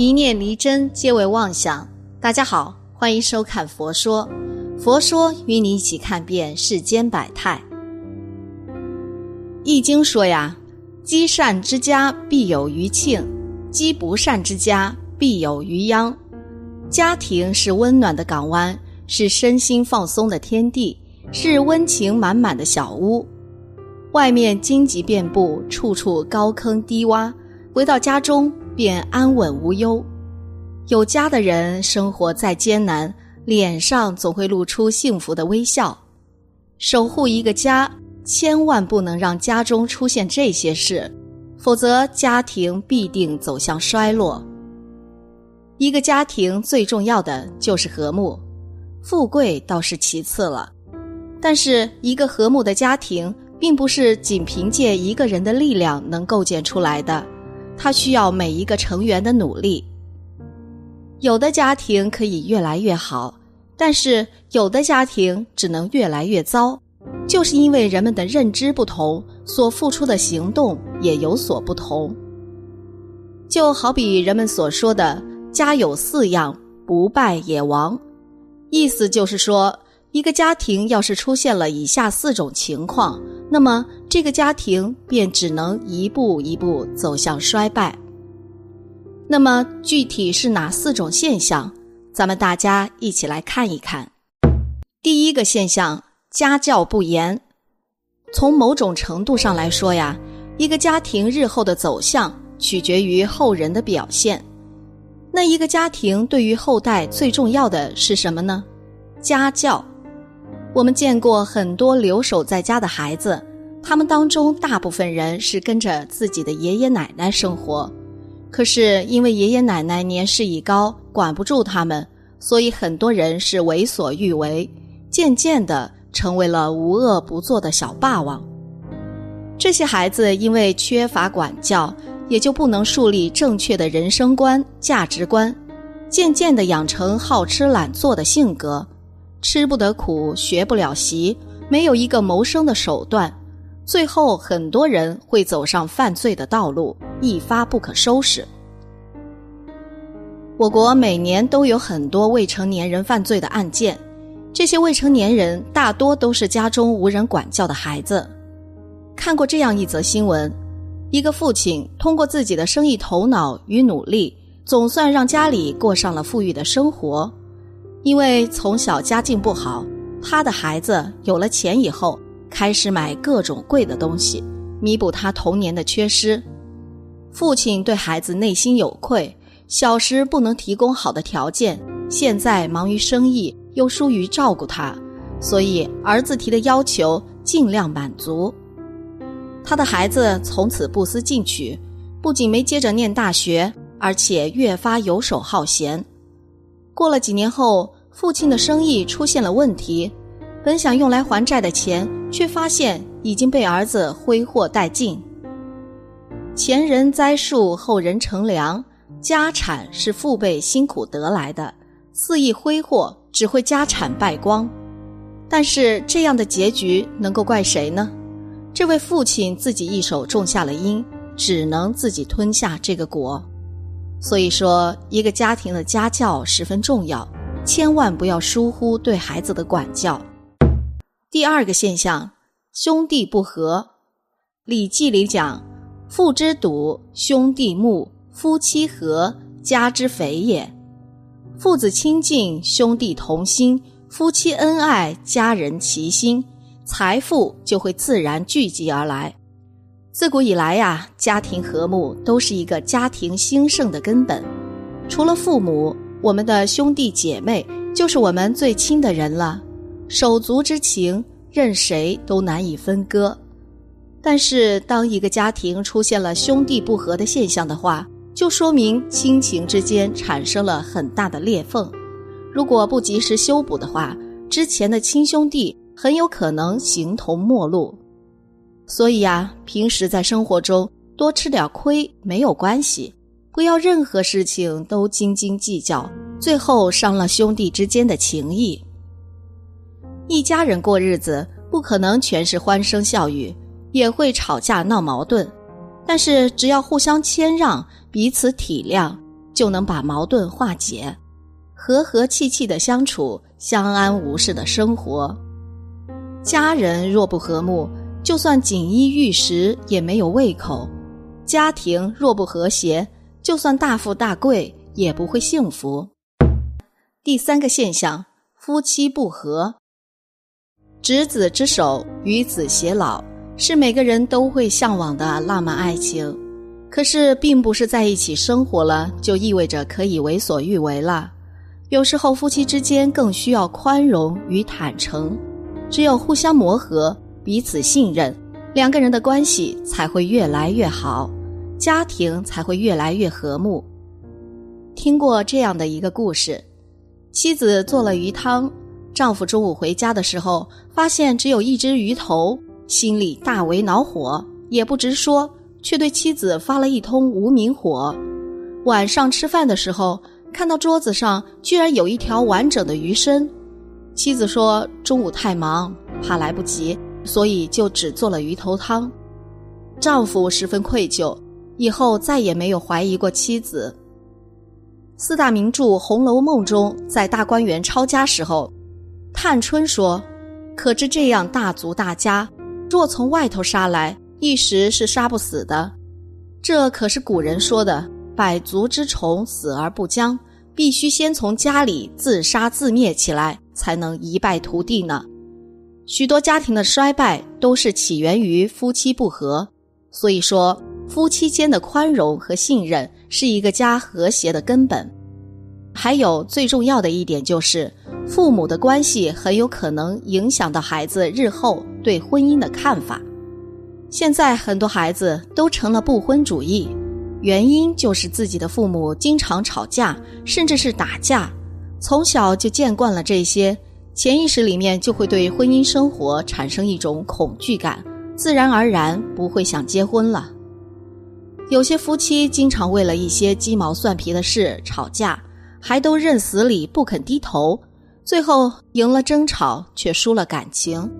一念离真，皆为妄想。大家好，欢迎收看《佛说》，佛说与你一起看遍世间百态。《易经》说呀：“积善之家必有余庆，积不善之家必有余殃。”家庭是温暖的港湾，是身心放松的天地，是温情满满的小屋。外面荆棘遍布，处处高坑低洼，回到家中。便安稳无忧。有家的人，生活再艰难，脸上总会露出幸福的微笑。守护一个家，千万不能让家中出现这些事，否则家庭必定走向衰落。一个家庭最重要的就是和睦，富贵倒是其次了。但是，一个和睦的家庭，并不是仅凭借一个人的力量能构建出来的。他需要每一个成员的努力。有的家庭可以越来越好，但是有的家庭只能越来越糟，就是因为人们的认知不同，所付出的行动也有所不同。就好比人们所说的“家有四样，不败也亡”，意思就是说。一个家庭要是出现了以下四种情况，那么这个家庭便只能一步一步走向衰败。那么具体是哪四种现象？咱们大家一起来看一看。第一个现象，家教不严。从某种程度上来说呀，一个家庭日后的走向取决于后人的表现。那一个家庭对于后代最重要的是什么呢？家教。我们见过很多留守在家的孩子，他们当中大部分人是跟着自己的爷爷奶奶生活，可是因为爷爷奶奶年事已高，管不住他们，所以很多人是为所欲为，渐渐的成为了无恶不作的小霸王。这些孩子因为缺乏管教，也就不能树立正确的人生观、价值观，渐渐的养成好吃懒做的性格。吃不得苦，学不了习，没有一个谋生的手段，最后很多人会走上犯罪的道路，一发不可收拾。我国每年都有很多未成年人犯罪的案件，这些未成年人大多都是家中无人管教的孩子。看过这样一则新闻：一个父亲通过自己的生意头脑与努力，总算让家里过上了富裕的生活。因为从小家境不好，他的孩子有了钱以后，开始买各种贵的东西，弥补他童年的缺失。父亲对孩子内心有愧，小时不能提供好的条件，现在忙于生意又疏于照顾他，所以儿子提的要求尽量满足。他的孩子从此不思进取，不仅没接着念大学，而且越发游手好闲。过了几年后，父亲的生意出现了问题，本想用来还债的钱，却发现已经被儿子挥霍殆尽。前人栽树，后人乘凉，家产是父辈辛苦得来的，肆意挥霍只会家产败光。但是这样的结局能够怪谁呢？这位父亲自己一手种下了因，只能自己吞下这个果。所以说，一个家庭的家教十分重要，千万不要疏忽对孩子的管教。第二个现象，兄弟不和，《礼记》里讲：“父之笃，兄弟睦，夫妻和，家之肥也。”父子亲近，兄弟同心，夫妻恩爱，家人齐心，财富就会自然聚集而来。自古以来呀，家庭和睦都是一个家庭兴盛的根本。除了父母，我们的兄弟姐妹就是我们最亲的人了。手足之情，任谁都难以分割。但是，当一个家庭出现了兄弟不和的现象的话，就说明亲情之间产生了很大的裂缝。如果不及时修补的话，之前的亲兄弟很有可能形同陌路。所以呀，平时在生活中多吃点亏没有关系，不要任何事情都斤斤计较，最后伤了兄弟之间的情谊。一家人过日子不可能全是欢声笑语，也会吵架闹矛盾，但是只要互相谦让、彼此体谅，就能把矛盾化解，和和气气的相处，相安无事的生活。家人若不和睦，就算锦衣玉食也没有胃口；家庭若不和谐，就算大富大贵也不会幸福。第三个现象，夫妻不和。执子之手，与子偕老，是每个人都会向往的浪漫爱情。可是，并不是在一起生活了就意味着可以为所欲为了。有时候，夫妻之间更需要宽容与坦诚。只有互相磨合，彼此信任，两个人的关系才会越来越好，家庭才会越来越和睦。听过这样的一个故事：妻子做了鱼汤，丈夫中午回家的时候，发现只有一只鱼头，心里大为恼火，也不直说，却对妻子发了一通无名火。晚上吃饭的时候，看到桌子上居然有一条完整的鱼身。妻子说：“中午太忙，怕来不及，所以就只做了鱼头汤。”丈夫十分愧疚，以后再也没有怀疑过妻子。四大名著《红楼梦》中，在大观园抄家时候，探春说：“可知这样大族大家，若从外头杀来，一时是杀不死的。这可是古人说的‘百足之虫，死而不僵’，必须先从家里自杀自灭起来。”才能一败涂地呢。许多家庭的衰败都是起源于夫妻不和，所以说夫妻间的宽容和信任是一个家和谐的根本。还有最重要的一点就是，父母的关系很有可能影响到孩子日后对婚姻的看法。现在很多孩子都成了不婚主义，原因就是自己的父母经常吵架，甚至是打架。从小就见惯了这些，潜意识里面就会对婚姻生活产生一种恐惧感，自然而然不会想结婚了。有些夫妻经常为了一些鸡毛蒜皮的事吵架，还都认死理不肯低头，最后赢了争吵却输了感情。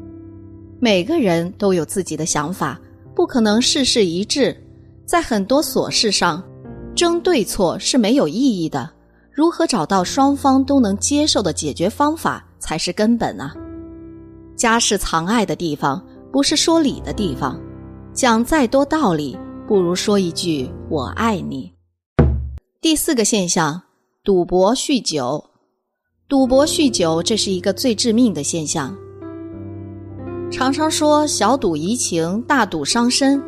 每个人都有自己的想法，不可能事事一致，在很多琐事上，争对错是没有意义的。如何找到双方都能接受的解决方法才是根本啊！家是藏爱的地方，不是说理的地方。讲再多道理，不如说一句“我爱你”。第四个现象，赌博酗酒。赌博酗酒，这是一个最致命的现象。常常说小赌怡情，大赌伤身，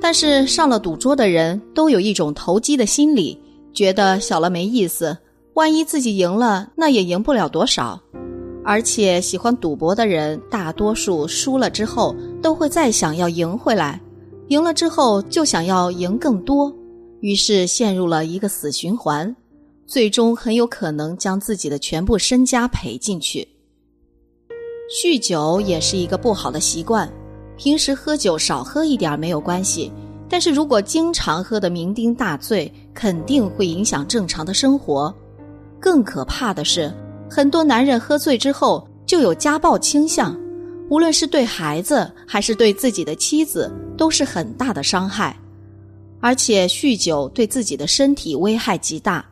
但是上了赌桌的人都有一种投机的心理，觉得小了没意思。万一自己赢了，那也赢不了多少。而且喜欢赌博的人，大多数输了之后都会再想要赢回来，赢了之后就想要赢更多，于是陷入了一个死循环，最终很有可能将自己的全部身家赔进去。酗酒也是一个不好的习惯，平时喝酒少喝一点没有关系，但是如果经常喝得酩酊大醉，肯定会影响正常的生活。更可怕的是，很多男人喝醉之后就有家暴倾向，无论是对孩子还是对自己的妻子，都是很大的伤害。而且酗酒对自己的身体危害极大。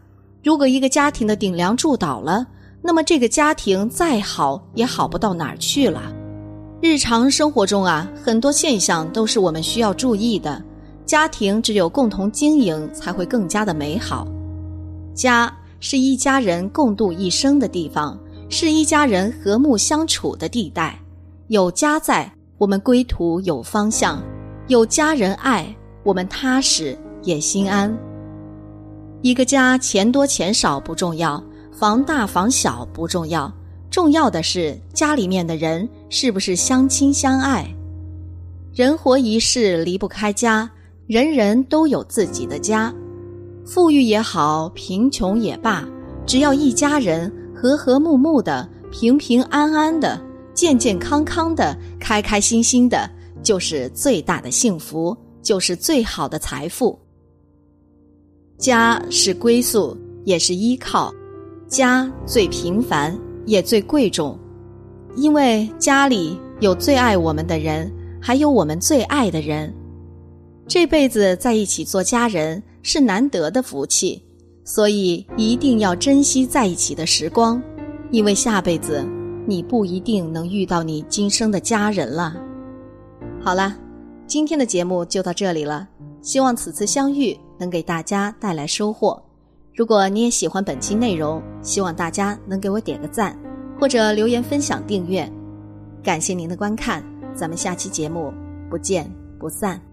如果一个家庭的顶梁柱倒了，那么这个家庭再好也好不到哪儿去了。日常生活中啊，很多现象都是我们需要注意的。家庭只有共同经营，才会更加的美好。家。是一家人共度一生的地方，是一家人和睦相处的地带。有家在，我们归途有方向；有家人爱，我们踏实也心安。一个家钱多钱少不重要，房大房小不重要，重要的是家里面的人是不是相亲相爱。人活一世离不开家，人人都有自己的家。富裕也好，贫穷也罢，只要一家人和和睦睦的、平平安安的、健健康康的、开开心心的，就是最大的幸福，就是最好的财富。家是归宿，也是依靠，家最平凡，也最贵重，因为家里有最爱我们的人，还有我们最爱的人。这辈子在一起做家人是难得的福气，所以一定要珍惜在一起的时光，因为下辈子你不一定能遇到你今生的家人了。好了，今天的节目就到这里了，希望此次相遇能给大家带来收获。如果你也喜欢本期内容，希望大家能给我点个赞，或者留言分享、订阅。感谢您的观看，咱们下期节目不见不散。